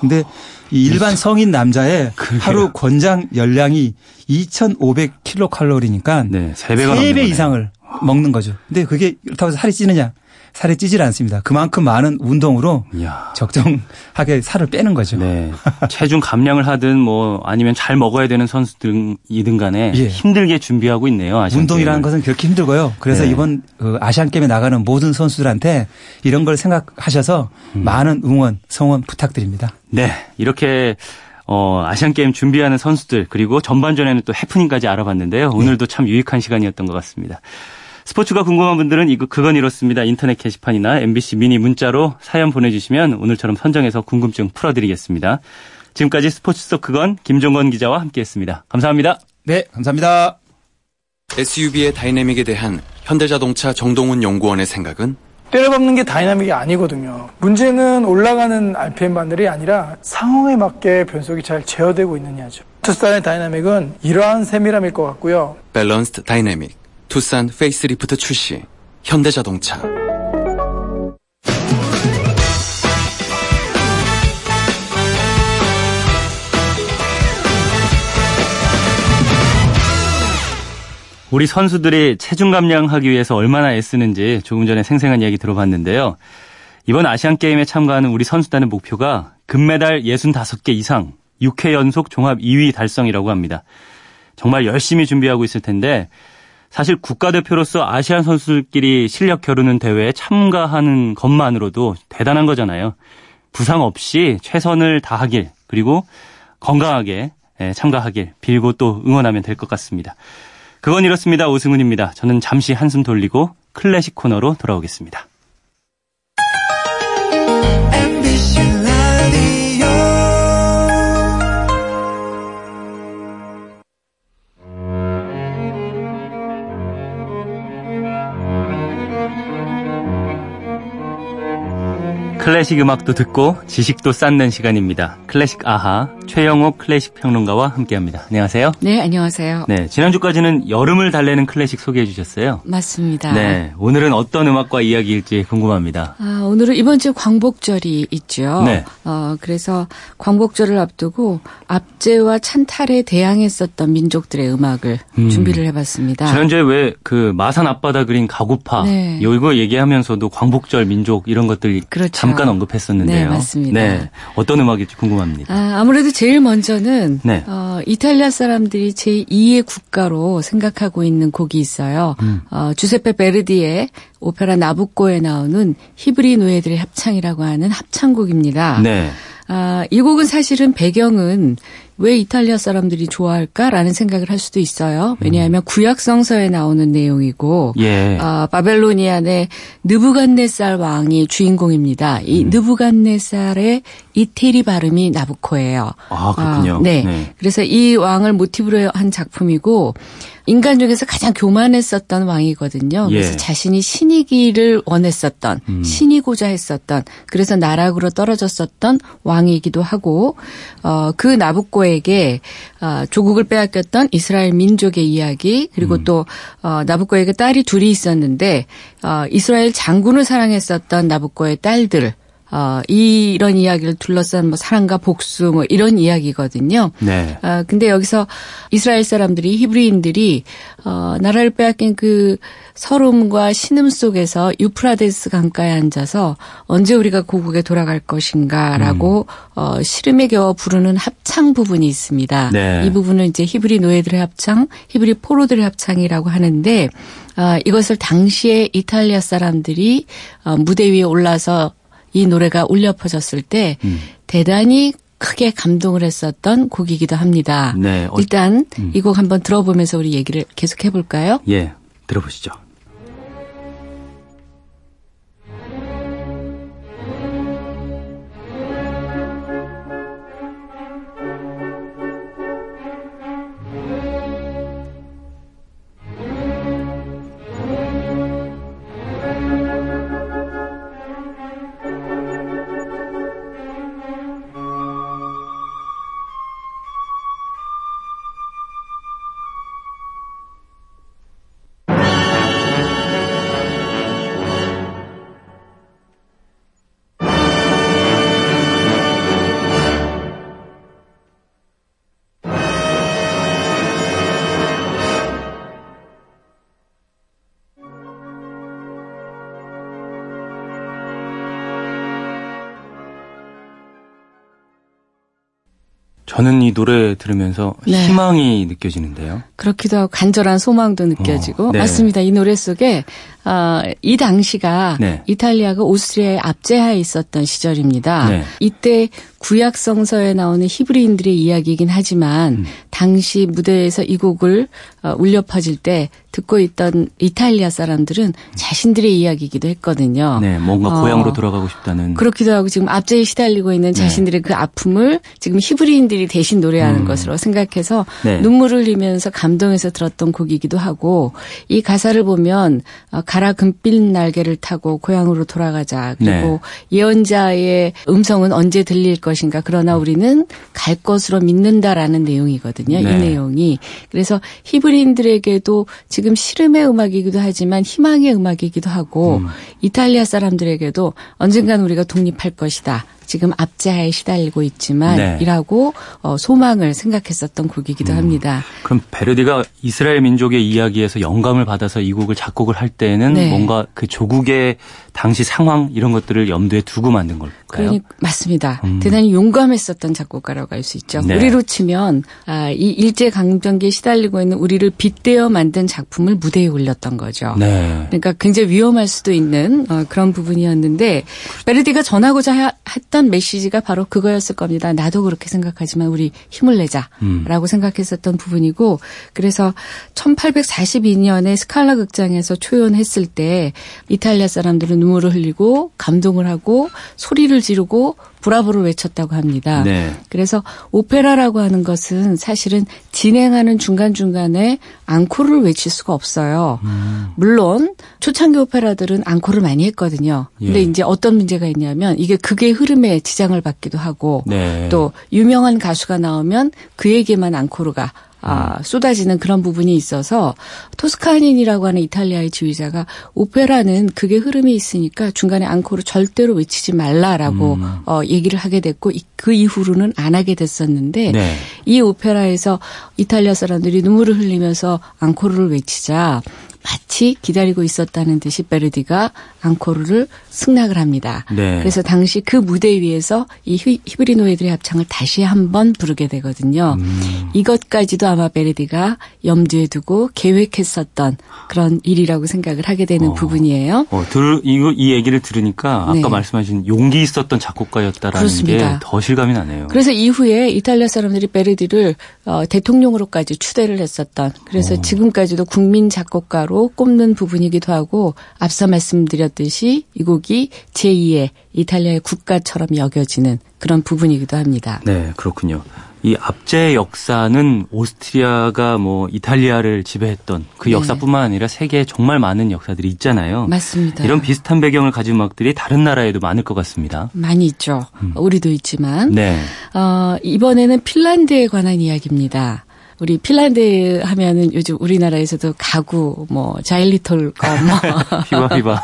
근데 이 일반 성인 남자의 그러게요. 하루 권장 열량이 2,500 킬로칼로리니까 네, 3배가 3배 이상을 먹는 거죠. 근데 그게 그렇다고 해서 살이 찌느냐? 살이 찌질 않습니다. 그만큼 많은 운동으로 이야. 적정하게 살을 빼는 거죠. 네. 체중 감량을 하든 뭐 아니면 잘 먹어야 되는 선수들이든 간에 예. 힘들게 준비하고 있네요. 운동이라는 것은 그렇게 힘들고요. 그래서 네. 이번 그 아시안 게임에 나가는 모든 선수들한테 이런 걸 생각하셔서 음. 많은 응원, 성원 부탁드립니다. 네. 이렇게 어, 아시안 게임 준비하는 선수들 그리고 전반전에는 또 해프닝까지 알아봤는데요. 오늘도 네. 참 유익한 시간이었던 것 같습니다. 스포츠가 궁금한 분들은 이거 그건 이렇습니다. 인터넷 게시판이나 MBC 미니 문자로 사연 보내주시면 오늘처럼 선정해서 궁금증 풀어드리겠습니다. 지금까지 스포츠 속 그건 김종건 기자와 함께했습니다. 감사합니다. 네, 감사합니다. SUV의 다이내믹에 대한 현대자동차 정동훈 연구원의 생각은 때려박는 게 dynamic이 아니거든요. 문제는 올라가는 RPM 바늘이 아니라 상황에 맞게 변속이 잘 제어되고 있느냐죠. 투싼의 dynamic은 이러한 세밀함일 것 같고요. balanced dynamic 투싼 페이스리프트 출시 현대자동차 우리 선수들이 체중 감량하기 위해서 얼마나 애쓰는지 조금 전에 생생한 이야기 들어봤는데요. 이번 아시안 게임에 참가하는 우리 선수단의 목표가 금메달 65개 이상 6회 연속 종합 2위 달성이라고 합니다. 정말 열심히 준비하고 있을 텐데 사실 국가대표로서 아시안 선수들끼리 실력 겨루는 대회에 참가하는 것만으로도 대단한 거잖아요. 부상 없이 최선을 다하길 그리고 건강하게 예, 참가하길 빌고 또 응원하면 될 것 같습니다. 그건 이렇습니다. 오승훈입니다. 저는 잠시 한숨 돌리고 클래식 코너로 돌아오겠습니다. 클래식 음악도 듣고 지식도 쌓는 시간입니다. 클래식 아하 최영옥 클래식 평론가와 함께합니다. 안녕하세요. 네, 안녕하세요. 네, 지난주까지는 여름을 달래는 클래식 소개해 주셨어요. 맞습니다. 네, 오늘은 어떤 음악과 이야기일지 궁금합니다. 아, 오늘은 이번 주 광복절이 있죠. 네. 어, 그래서 광복절을 앞두고 압제와 찬탈에 대항했었던 민족들의 음악을 음. 준비를 해봤습니다. 지난주에 왜 그 마산 앞바다 그린 가구파 네. 이거 얘기하면서도 광복절 민족 이런 것들 그렇죠. 잠깐 언급했었는데요. 네, 맞습니다. 네, 어떤 음악일지 궁금합니다. 아, 아무래도 제일 먼저는 네. 어, 이탈리아 사람들이 제2의 국가로 생각하고 있는 곡이 있어요. 음. 어, 주세페 베르디의 오페라 나부코에 나오는 히브리 노예들의 합창이라고 하는 합창곡입니다. 네. 아, 이 곡은 사실은 배경은 왜 이탈리아 사람들이 좋아할까라는 생각을 할 수도 있어요. 왜냐하면 음. 구약 성서에 나오는 내용이고 예. 아, 바벨로니안의 느부갓네살 왕이 주인공입니다. 이 음. 느부갓네살의 이태리 발음이 나부코예요. 아 그렇군요. 아, 네. 네. 그래서 이 왕을 모티브로 한 작품이고 인간 중에서 가장 교만했었던 왕이거든요. 그래서 예. 자신이 신이기를 원했었던 음. 신이고자 했었던 그래서 나락으로 떨어졌었던 왕이기도 하고 어, 그 나부코에게 어, 조국을 빼앗겼던 이스라엘 민족의 이야기 그리고 음. 또 어, 나부코에게 딸이 둘이 있었는데 어, 이스라엘 장군을 사랑했었던 나부코의 딸들 어, 이런 이야기를 둘러싼 뭐 사랑과 복수 뭐 이런 이야기거든요. 네. 어, 근데 여기서 이스라엘 사람들이 히브리인들이 어, 나라를 빼앗긴 그 서름과 신음 속에서 유프라데스 강가에 앉아서 언제 우리가 고국에 돌아갈 것인가라고 음. 어, 시름에 겨워 부르는 합창 부분이 있습니다. 네. 이 부분은 이제 히브리 노예들의 합창, 히브리 포로들의 합창이라고 하는데 어, 이것을 당시에 이탈리아 사람들이 어, 무대 위에 올라서 이 노래가 울려 퍼졌을 때 음. 대단히 크게 감동을 했었던 곡이기도 합니다. 네. 어, 일단 음. 이곡 한번 들어보면서 우리 얘기를 계속 해볼까요? 예, 들어보시죠. 저는 이 노래 들으면서 네. 희망이 느껴지는데요. 그렇기도 하고 간절한 소망도 느껴지고 어, 네. 맞습니다. 이 노래 속에 어, 이 당시가 네. 이탈리아가 오스트리아의 압제하에 있었던 시절입니다. 네. 이때 구약 성서에 나오는 히브리인들의 이야기이긴 하지만 음. 당시 무대에서 이 곡을 어, 울려 퍼질 때 듣고 있던 이탈리아 사람들은 자신들의 이야기이기도 했거든요. 네, 뭔가 고향으로 어, 돌아가고 싶다는. 그렇기도 하고 지금 압제에 시달리고 있는 네. 자신들의 네. 그 아픔을 지금 히브리인들이 대신 노래하는 음. 것으로 생각해서 네. 눈물을 흘리면서 감동해서 들었던 곡이기도 하고 이 가사를 보면 어, 가라 금빛 날개를 타고 고향으로 돌아가자 그리고 네. 예언자의 음성은 언제 들릴 것인가 그러나 우리는 갈 것으로 믿는다라는 내용이거든요. 이 네. 내용이 그래서 히브리인들에게도 지금 시름의 음악이기도 하지만 희망의 음악이기도 하고 음. 이탈리아 사람들에게도 언젠간 우리가 독립할 것이다. 지금 압제하에 시달리고 있지만 네. 이라고 어, 소망을 생각했었던 곡이기도 음. 합니다. 그럼 베르디가 이스라엘 민족의 이야기에서 영감을 받아서 이 곡을 작곡을 할 때는 네. 뭔가 그 조국의 당시 상황 이런 것들을 염두에 두고 만든 걸까요? 그러니 맞습니다. 음. 대단히 용감했었던 작곡가라고 할 수 있죠. 네. 우리로 치면 아, 이 일제 강점기에 시달리고 있는 우리를 빗대어 만든 작품을 무대에 올렸던 거죠. 네. 그러니까 굉장히 위험할 수도 있는 어, 그런 부분이었는데 베르디가 전하고자 했던 했던 메시지가 바로 그거였을 겁니다. 나도 그렇게 생각하지만 우리 힘을 내자라고 음. 생각했었던 부분이고 그래서 1842년에 스칼라 극장에서 초연했을 때 이탈리아 사람들은 눈물을 흘리고 감동을 하고 소리를 지르고 브라보를 외쳤다고 합니다. 네. 그래서 오페라라고 하는 것은 사실은 진행하는 중간중간에 앙코르를 외칠 수가 없어요. 음. 물론 초창기 오페라들은 앙코르를 많이 했거든요. 근데 예. 이제 어떤 문제가 있냐면 이게 극의 흐름에 지장을 받기도 하고 네. 또 유명한 가수가 나오면 그에게만 앙코르가 아, 쏟아지는 그런 부분이 있어서 토스카닌이라고 하는 이탈리아의 지휘자가 오페라는 그게 흐름이 있으니까 중간에 앙코르 절대로 외치지 말라라고 음. 어, 얘기를 하게 됐고 그 이후로는 안 하게 됐었는데 네. 이 오페라에서 이탈리아 사람들이 눈물을 흘리면서 앙코르를 외치자 마치 기다리고 있었다는 듯이 베르디가 앙코르를 승낙을 합니다. 네. 그래서 당시 그 무대 위에서 이 히브리노이들의 합창을 다시 한번 부르게 되거든요. 음. 이것까지도 아마 베르디가 염두에 두고 계획했었던 그런 일이라고 생각을 하게 되는 어. 부분이에요. 어, 들, 이거, 이 얘기를 들으니까 아까 네. 말씀하신 용기 있었던 작곡가였다라는 게 더 실감이 나네요. 그래서 이후에 이탈리아 사람들이 베르디를 어, 대통령으로까지 추대를 했었던 그래서 어. 지금까지도 국민 작곡가로 꼽는 부분이기도 하고 앞서 말씀드렸듯이 이 곡이 제2의 이탈리아의 국가처럼 여겨지는 그런 부분이기도 합니다. 네, 그렇군요. 이 압제의 역사는 오스트리아가 뭐 이탈리아를 지배했던 그 네. 역사뿐만 아니라 세계에 정말 많은 역사들이 있잖아요. 맞습니다. 이런 비슷한 배경을 가진 음악들이 다른 나라에도 많을 것 같습니다. 많이 있죠. 음. 우리도 있지만 네. 어, 이번에는 핀란드에 관한 이야기입니다. 우리 핀란드 하면은 요즘 우리나라에서도 가구, 뭐 자일리톨 거, 뭐 휘바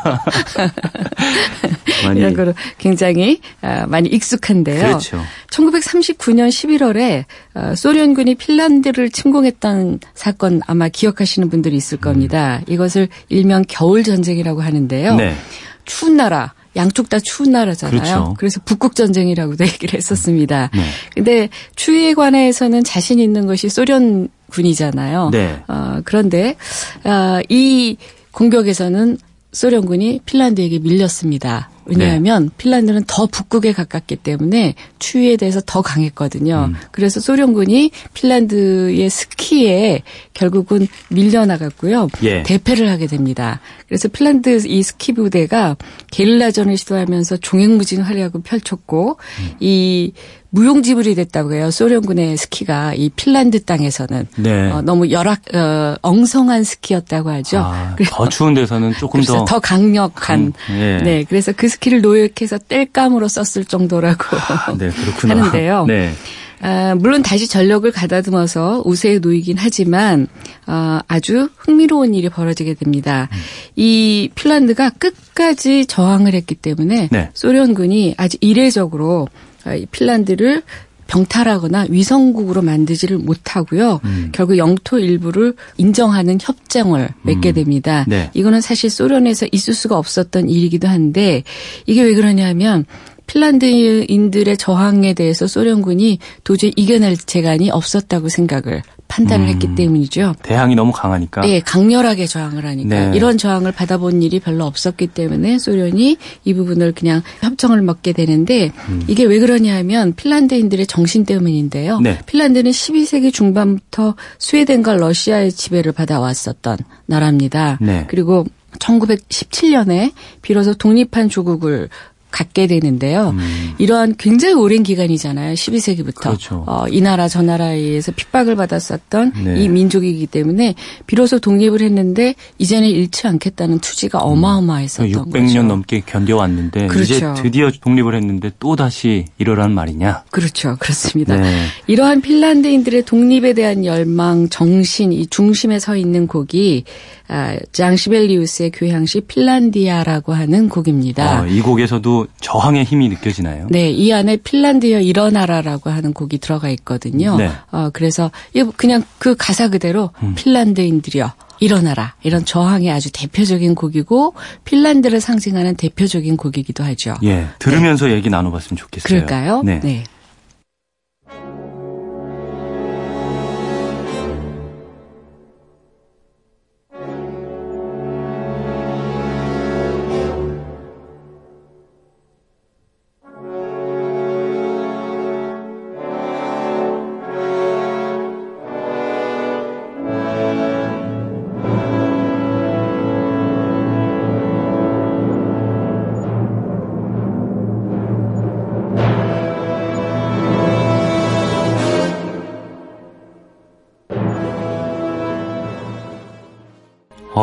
이런 거로 굉장히 아, 많이 익숙한데요. 그렇죠. 1939년 11월에 어, 소련군이 핀란드를 침공했던 사건 아마 기억하시는 분들이 있을 겁니다. 음. 이것을 일명 겨울 전쟁이라고 하는데요. 네. 추운 나라 양쪽 다 추운 나라잖아요. 그렇죠. 그래서 북극 전쟁이라고도 얘기를 했었습니다. 네. 근데 추위에 관해서는 자신 있는 것이 소련 군이잖아요. 네. 어, 그런데 어, 이 공격에서는 소련군이 핀란드에게 밀렸습니다. 왜냐하면 네. 핀란드는 더 북극에 가깝기 때문에 추위에 대해서 더 강했거든요. 음. 그래서 소련군이 핀란드의 스키에 결국은 밀려나갔고요. 예. 대패를 하게 됩니다. 그래서 핀란드 이 스키 부대가 게릴라전을 시도하면서 종횡무진 활약을 펼쳤고 음. 이 무용지물이 됐다고 해요. 소련군의 스키가 이 핀란드 땅에서는 네. 어, 너무 열악 어, 엉성한 스키였다고 하죠. 아, 더 추운 데서는 조금 더 더 강력한 강, 예. 네. 그래서 그 스키를 노역해서 땔감으로 썼을 정도라고 아, 네, 하는데요. 네. 아, 물론 다시 전력을 가다듬어서 우세에 놓이긴 하지만 어, 아주 흥미로운 일이 벌어지게 됩니다. 음. 이 핀란드가 끝까지 저항을 했기 때문에 네. 소련군이 아주 이례적으로 아, 핀란드를 병탈하거나 위성국으로 만들지를 못하고요. 음. 결국 영토 일부를 인정하는 협정을 맺게 음. 됩니다. 네. 이거는 사실 소련에서 있을 수가 없었던 일이기도 한데 이게 왜 그러냐면 핀란드인들의 저항에 대해서 소련군이 도저히 이겨낼 재간이 없었다고 생각을 판단을 음, 했기 때문이죠. 대항이 너무 강하니까. 네, 강렬하게 저항을 하니까 네. 이런 저항을 받아본 일이 별로 없었기 때문에 소련이 이 부분을 그냥 협정을 먹게 되는데 음. 이게 왜 그러냐면 핀란드인들의 정신 때문인데요. 네. 핀란드는 12세기 중반부터 스웨덴과 러시아의 지배를 받아왔었던 나라입니다. 네. 그리고 1917년에 비로소 독립한 조국을 갖게 되는데요. 음. 이러한 굉장히 오랜 기간이잖아요. 12세기부터. 그렇죠. 어, 이 나라 저 나라에 의해서 핍박을 받았었던 네. 이 민족이기 때문에 비로소 독립을 했는데 이제는 잃지 않겠다는 투지가 음. 어마어마했었던 600년 거죠. 넘게 견뎌왔는데 그렇죠. 이제 드디어 독립을 했는데 또 다시 이러란 말이냐. 그렇죠. 그렇습니다. 네. 이러한 핀란드인들의 독립에 대한 열망, 정신 이 중심에 서 있는 곡이 아, 장 시벨리우스의 교향시 핀란디아라고 하는 곡입니다. 아, 이 곡에서도 저항의 힘이 느껴지나요? 네, 이 안에 핀란디아 일어나라라고 하는 곡이 들어가 있거든요. 네. 어, 그래서 그냥 그 가사 그대로 음. 핀란드인들이여 일어나라 이런 저항의 아주 대표적인 곡이고 핀란드를 상징하는 대표적인 곡이기도 하죠. 예, 들으면서 네. 얘기 나눠봤으면 좋겠어요. 그럴까요? 네. 네.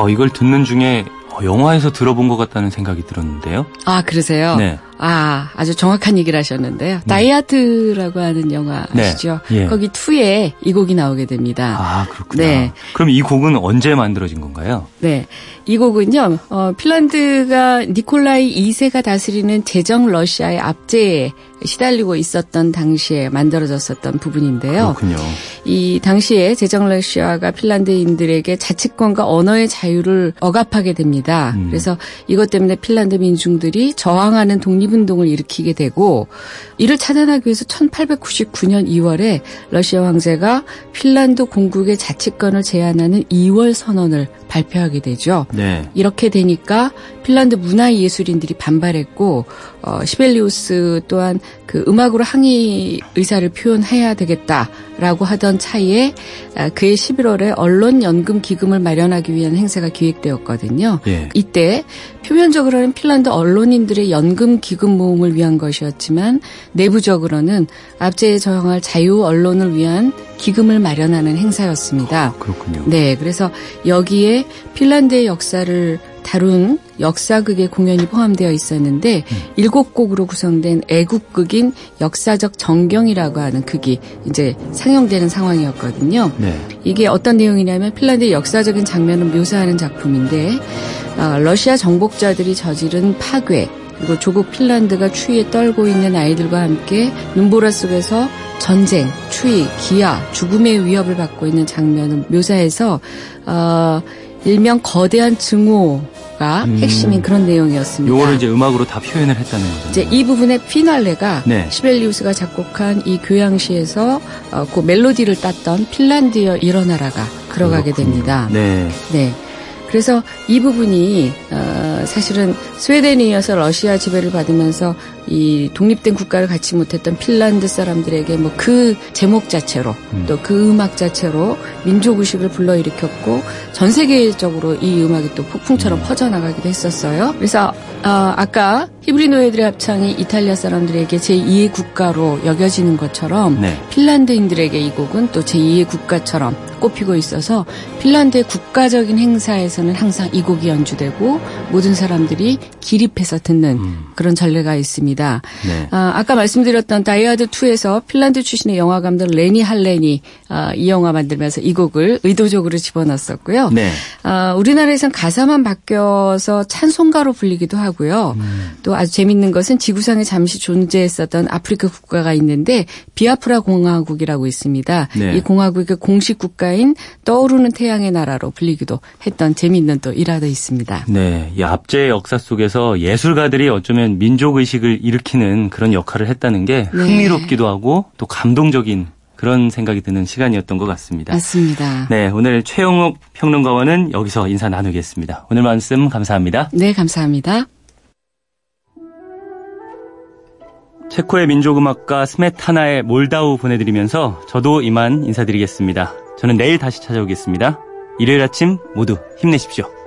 어, 이걸 듣는 중에 어, 영화에서 들어본 것 같다는 생각이 들었는데요. 아, 그러세요? 네. 아, 아주 정확한 얘기를 하셨는데요. 음. 다이아트라고 하는 영화 네. 아시죠? 예. 거기 2에 이 곡이 나오게 됩니다. 아, 그렇군요. 네. 그럼 이 곡은 언제 만들어진 건가요? 네. 이 곡은요, 어, 핀란드가 니콜라이 2세가 다스리는 제정 러시아의 압제에 시달리고 있었던 당시에 만들어졌었던 부분인데요. 그렇군요. 이 당시에 제정 러시아가 핀란드인들에게 자치권과 언어의 자유를 억압하게 됩니다. 음. 그래서 이것 때문에 핀란드 민중들이 저항하는 독립 운동을 일으키게 되고 이를 차단하기 위해서 1899년 2월에 러시아 황제가 핀란드 공국의 자치권을 제한하는 2월 선언을 발표하게 되죠. 네. 이렇게 되니까 핀란드 문화예술인들이 반발했고 어, 시벨리우스 또한 그 음악으로 항의 의사를 표현해야 되겠다라고 하던 차이에 아, 그해 11월에 언론 연금 기금을 마련하기 위한 행사가 기획되었거든요. 예. 이때 표면적으로는 핀란드 언론인들의 연금 기금 모음을 위한 것이었지만 내부적으로는 압제에 저항할 자유 언론을 위한 기금을 마련하는 행사였습니다. 아, 그렇군요. 네, 그래서 여기에 핀란드의 역사를 다룬 역사극의 공연이 포함되어 있었는데 음. 일곱 곡으로 구성된 애국극인 역사적 정경이라고 하는 극이 이제 상영되는 상황이었거든요. 네. 이게 어떤 내용이냐면 핀란드의 역사적인 장면을 묘사하는 작품인데 어, 러시아 정복자들이 저지른 파괴 그리고 조국 핀란드가 추위에 떨고 있는 아이들과 함께 눈보라 속에서 전쟁, 추위, 기아, 죽음의 위협을 받고 있는 장면을 묘사해서 어, 일명 거대한 증오가 음. 핵심인 그런 내용이었습니다. 요거를 이제 음악으로 다 표현을 했다는 거죠. 이제 이 부분의 피날레가 네. 시벨리우스가 작곡한 이 교향시에서 어, 그 멜로디를 땄던 핀란드여 일어나라가 들어가게 그렇군요. 됩니다. 네. 네. 그래서 이 부분이 어, 사실은 스웨덴에 이어서 러시아 지배를 받으면서 이 독립된 국가를 갖지 못했던 핀란드 사람들에게 뭐 그 제목 자체로 음. 또그 음악 자체로 민족 의식을 불러일으켰고 전 세계적으로 이 음악이 또 폭풍처럼 음. 퍼져나가기도 했었어요. 그래서 어, 아까 히브리 노예들의 합창이 이탈리아 사람들에게 제2의 국가로 여겨지는 것처럼 네. 핀란드인들에게 이 곡은 또 제2의 국가처럼 꼽히고 있어서 핀란드의 국가적인 행사에서는 항상 이 곡이 연주되고 모든 사람들이 기립해서 듣는 음. 그런 전례가 있습니다. 네. 아, 까 말씀드렸던 다이아드 2에서 핀란드 출신의 영화 감독 레니 할렌이 아, 이 영화 만들면서 이 곡을 의도적으로 집어넣었었고요. 네. 아, 우리나라에선 가사만 바뀌어서 찬송가로 불리기도 하고 요. 음. 또 아주 재밌는 것은 지구상에 잠시 존재했었던 아프리카 국가가 있는데 비아프라 공화국이라고 있습니다. 네. 이 공화국의 공식 국가인 떠오르는 태양의 나라로 불리기도 했던 재밌는 또 일화도 있습니다. 네, 이 압제의 역사 속에서 예술가들이 어쩌면 민족 의식을 일으키는 그런 역할을 했다는 게 네. 흥미롭기도 하고 또 감동적인 그런 생각이 드는 시간이었던 것 같습니다. 맞습니다. 네, 오늘 최영욱 평론가와는 여기서 인사 나누겠습니다. 오늘 말씀 감사합니다. 네, 감사합니다. 체코의 민족음악가 스메타나의 몰다우 보내드리면서 저도 이만 인사드리겠습니다. 저는 내일 다시 찾아오겠습니다. 일요일 아침 모두 힘내십시오.